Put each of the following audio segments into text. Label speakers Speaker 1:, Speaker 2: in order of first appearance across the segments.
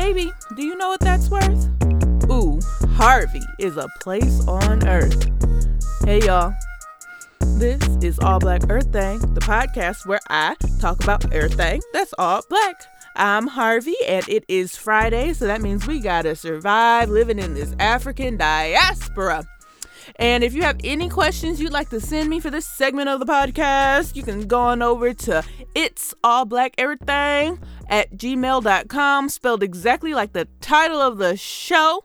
Speaker 1: Baby, do you know what that's worth? Ooh, Harvey is a place on earth. Hey, y'all. This is All Black Earth Thing, the podcast where I talk about everything that's all black. I'm Harvey, and it is Friday, so that means we gotta survive living in this African diaspora. And if you have any questions you'd like to send me for this segment of the podcast, you can go on over to It's All Black Everything at gmail.com, spelled exactly like the title of the show.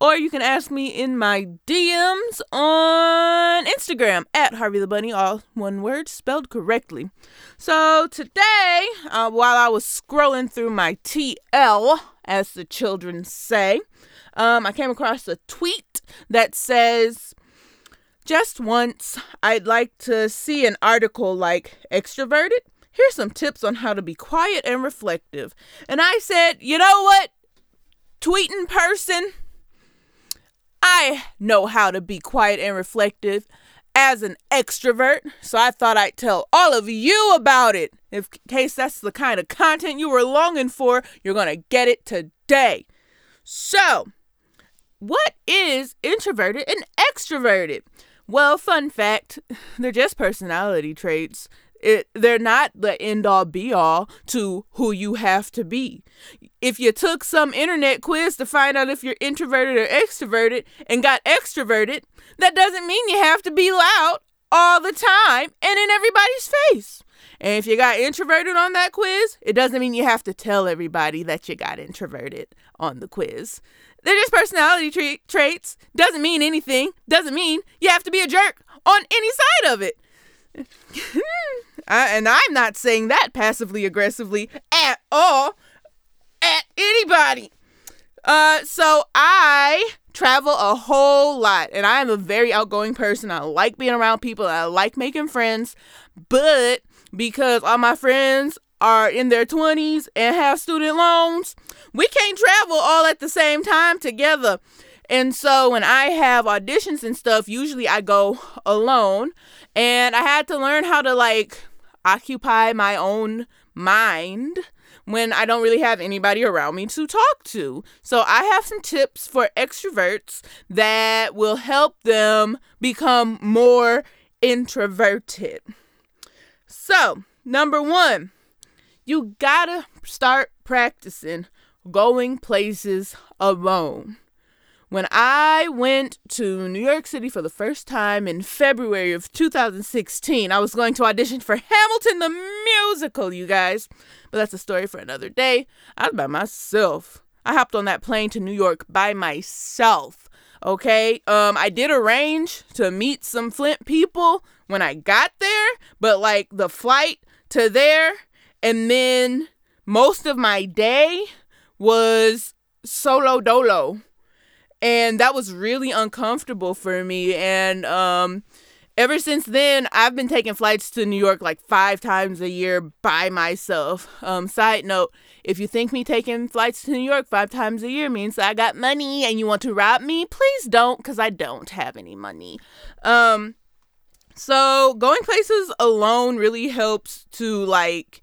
Speaker 1: Or you can ask me in my DMs on Instagram at Harvey the Bunny, all one word spelled correctly. So today, uh, while I was scrolling through my TL, as the children say, um, I came across a tweet that says, just once, I'd like to see an article like extroverted. Here's some tips on how to be quiet and reflective. And I said, you know what? Tweeting person, I know how to be quiet and reflective as an extrovert, so I thought I'd tell all of you about it. In case that's the kind of content you were longing for, you're going to get it today. So, what is introverted and extroverted? Well, fun fact, they're just personality traits. It, they're not the end all be all to who you have to be. If you took some internet quiz to find out if you're introverted or extroverted and got extroverted, that doesn't mean you have to be loud all the time and in everybody's face. And if you got introverted on that quiz, it doesn't mean you have to tell everybody that you got introverted on the quiz. They're just personality tra- traits. Doesn't mean anything. Doesn't mean you have to be a jerk on any side of it. I, and I'm not saying that passively aggressively at all at anybody. Uh, so I travel a whole lot, and I am a very outgoing person. I like being around people. I like making friends, but because all my friends are in their 20s and have student loans, we can't travel all at the same time together. And so when I have auditions and stuff, usually I go alone. And I had to learn how to like occupy my own mind when I don't really have anybody around me to talk to. So I have some tips for extroverts that will help them become more introverted. So, number one, you gotta start practicing going places alone. When I went to New York City for the first time in February of 2016, I was going to audition for Hamilton the musical, you guys. But that's a story for another day. I was by myself. I hopped on that plane to New York by myself. Okay? Um I did arrange to meet some Flint people when I got there, but like the flight to there and then most of my day was solo dolo. And that was really uncomfortable for me. And um, ever since then, I've been taking flights to New York like five times a year by myself. Um, side note if you think me taking flights to New York five times a year means I got money and you want to rob me, please don't, because I don't have any money. Um, so going places alone really helps to like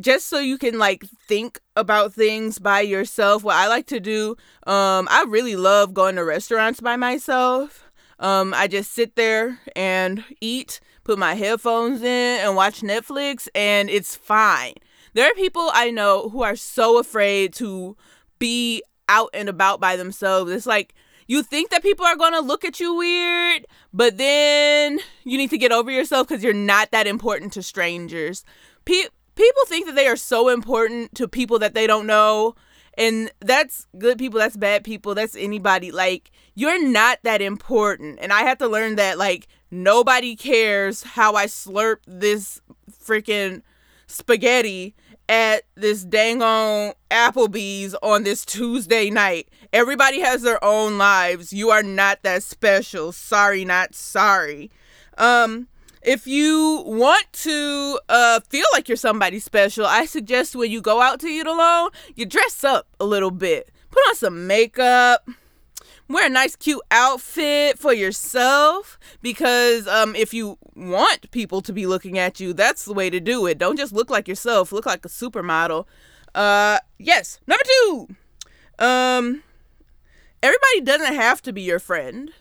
Speaker 1: just so you can like think about things by yourself what i like to do um i really love going to restaurants by myself. Um i just sit there and eat put my headphones in and watch netflix and it's fine. There are people i know who are so afraid to be out and about by themselves. It's like you think that people are going to look at you weird but then you need to get over yourself because you're not that important to strangers. Pe- people think that they are so important to people that they don't know and that's good people that's bad people that's anybody. Like you're not that important and i have to learn that like nobody cares how i slurp this freaking spaghetti at this dang on applebee's on this tuesday night. Everybody has their own lives. You are not that special. Sorry not sorry. Um if you want to uh, feel like you're somebody special, I suggest when you go out to eat alone, you dress up a little bit. Put on some makeup. Wear a nice, cute outfit for yourself because um, if you want people to be looking at you, that's the way to do it. Don't just look like yourself, look like a supermodel. Uh, yes. Number two, Um, everybody doesn't have to be your friend.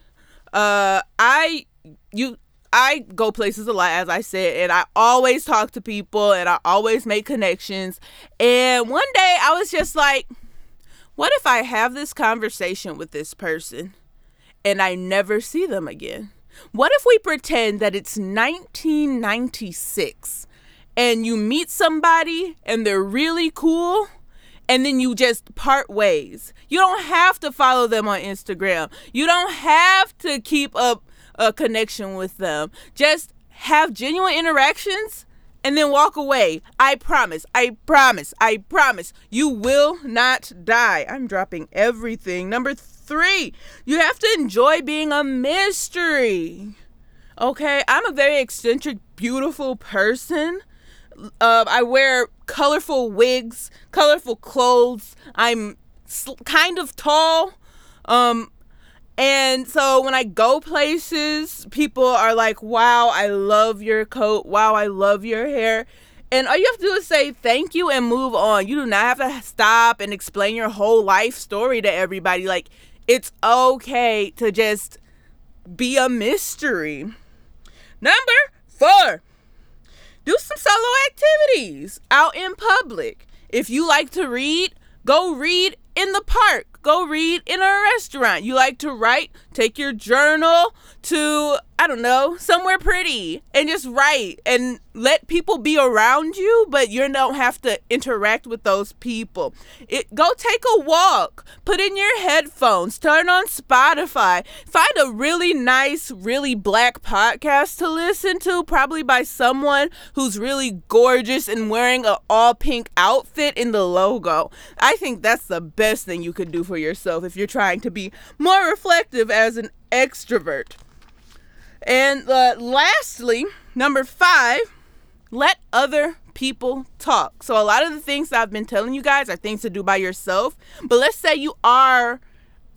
Speaker 1: Uh, I you I go places a lot, as I said, and I always talk to people and I always make connections. And one day I was just like, what if I have this conversation with this person and I never see them again? What if we pretend that it's 1996 and you meet somebody and they're really cool? and then you just part ways. You don't have to follow them on Instagram. You don't have to keep up a connection with them. Just have genuine interactions and then walk away. I promise. I promise. I promise. You will not die. I'm dropping everything. Number three, you have to enjoy being a mystery. Okay, I'm a very eccentric, beautiful person. Uh, I wear colorful wigs, colorful clothes. I'm sl- kind of tall. Um, and so when I go places, people are like, wow, I love your coat. Wow, I love your hair. And all you have to do is say thank you and move on. You do not have to stop and explain your whole life story to everybody. Like, it's okay to just be a mystery. Number four, do some solo activities out in public. If you like to read, go read in the park. Go read in a restaurant. You like to write? Take your journal to, I don't know, somewhere pretty and just write and let people be around you, but you don't have to interact with those people. It, go take a walk, put in your headphones, turn on Spotify, find a really nice, really black podcast to listen to, probably by someone who's really gorgeous and wearing an all pink outfit in the logo. I think that's the best thing you could do for yourself if you're trying to be more reflective as an extrovert. And uh, lastly, number five, let other people talk. So, a lot of the things I've been telling you guys are things to do by yourself. But let's say you are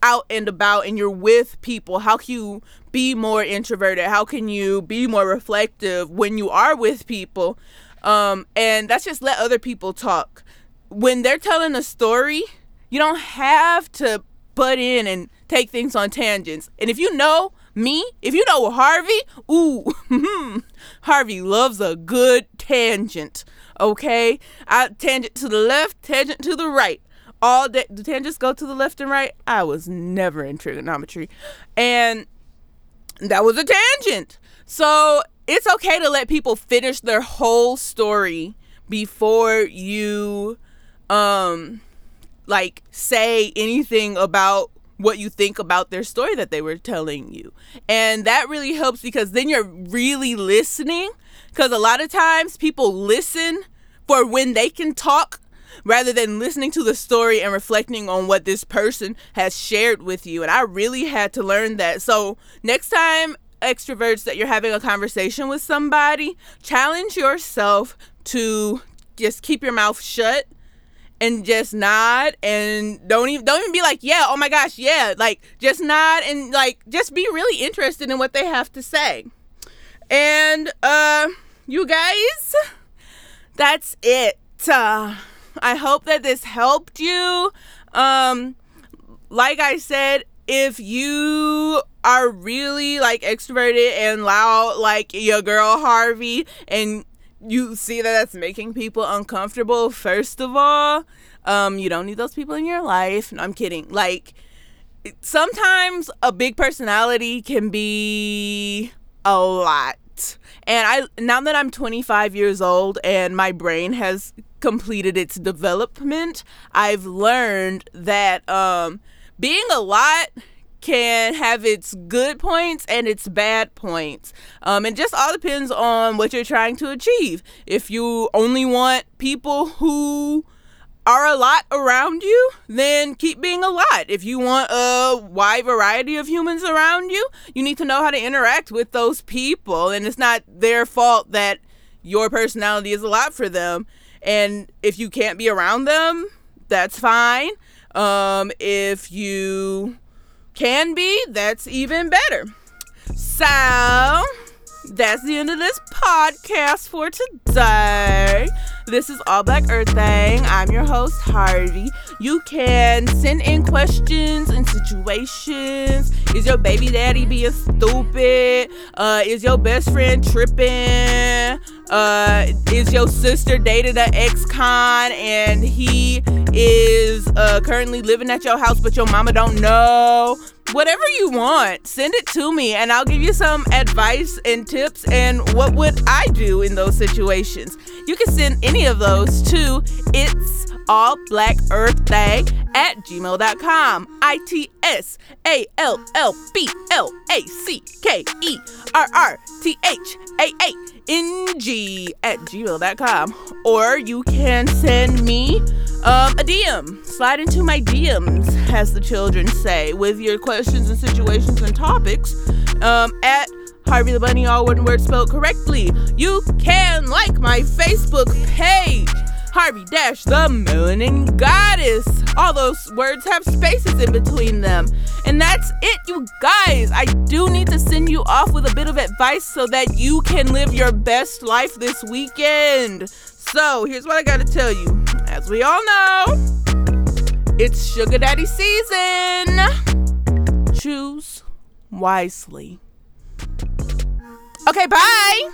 Speaker 1: out and about and you're with people. How can you be more introverted? How can you be more reflective when you are with people? Um, and that's just let other people talk. When they're telling a story, you don't have to butt in and take things on tangents. And if you know me, if you know Harvey, ooh, Harvey loves a good tangent. Okay, I tangent to the left, tangent to the right. All day, the tangents go to the left and right. I was never in trigonometry, and that was a tangent. So it's okay to let people finish their whole story before you, um, like say anything about what you think about their story that they were telling you. And that really helps because then you're really listening. Because a lot of times people listen for when they can talk rather than listening to the story and reflecting on what this person has shared with you. And I really had to learn that. So next time, extroverts, that you're having a conversation with somebody, challenge yourself to just keep your mouth shut and just nod and don't even don't even be like yeah oh my gosh yeah. Like just nod and like just be really interested in what they have to say. And uh you guys that's it. Uh, i hope that this helped you. Um like i said if you are really like extroverted and loud like your girl harvey and you see that that's making people uncomfortable, first of all, um, you don't need those people in your life. No, I'm kidding. Like, sometimes a big personality can be a lot. And I now that I'm 25 years old and my brain has completed its development, I've learned that um, being a lot can have its good points and its bad points. Um, it just all depends on what you're trying to achieve. If you only want people who are a lot around you, then keep being a lot. If you want a wide variety of humans around you, you need to know how to interact with those people. And it's not their fault that your personality is a lot for them. And if you can't be around them, that's fine. Um, if you can be, that's even better. So, that's the end of this podcast for today. This is All Black Earth Thing. I'm your host, Harvey. You can send in questions and situations. Is your baby daddy being stupid? Uh, is your best friend tripping? Uh, is your sister dated an ex-con and he is uh, currently living at your house but your mama don't know? whatever you want, send it to me and I'll give you some advice and tips and what would I do in those situations. You can send any of those to it's all black earth thing at gmail.com. I T S A L L B L A C K E R R T H A A N G at gmail.com. Or you can send me um, a DM. Slide into my DMs, as the children say, with your questions and situations and topics um, at Harvey the Bunny, all one word spelled correctly. You can like my Facebook page. Harvey Dash, the Melanin Goddess. All those words have spaces in between them. And that's it, you guys. I do need to send you off with a bit of advice so that you can live your best life this weekend. So, here's what I gotta tell you. As we all know, it's Sugar Daddy season. Choose wisely. Okay, bye.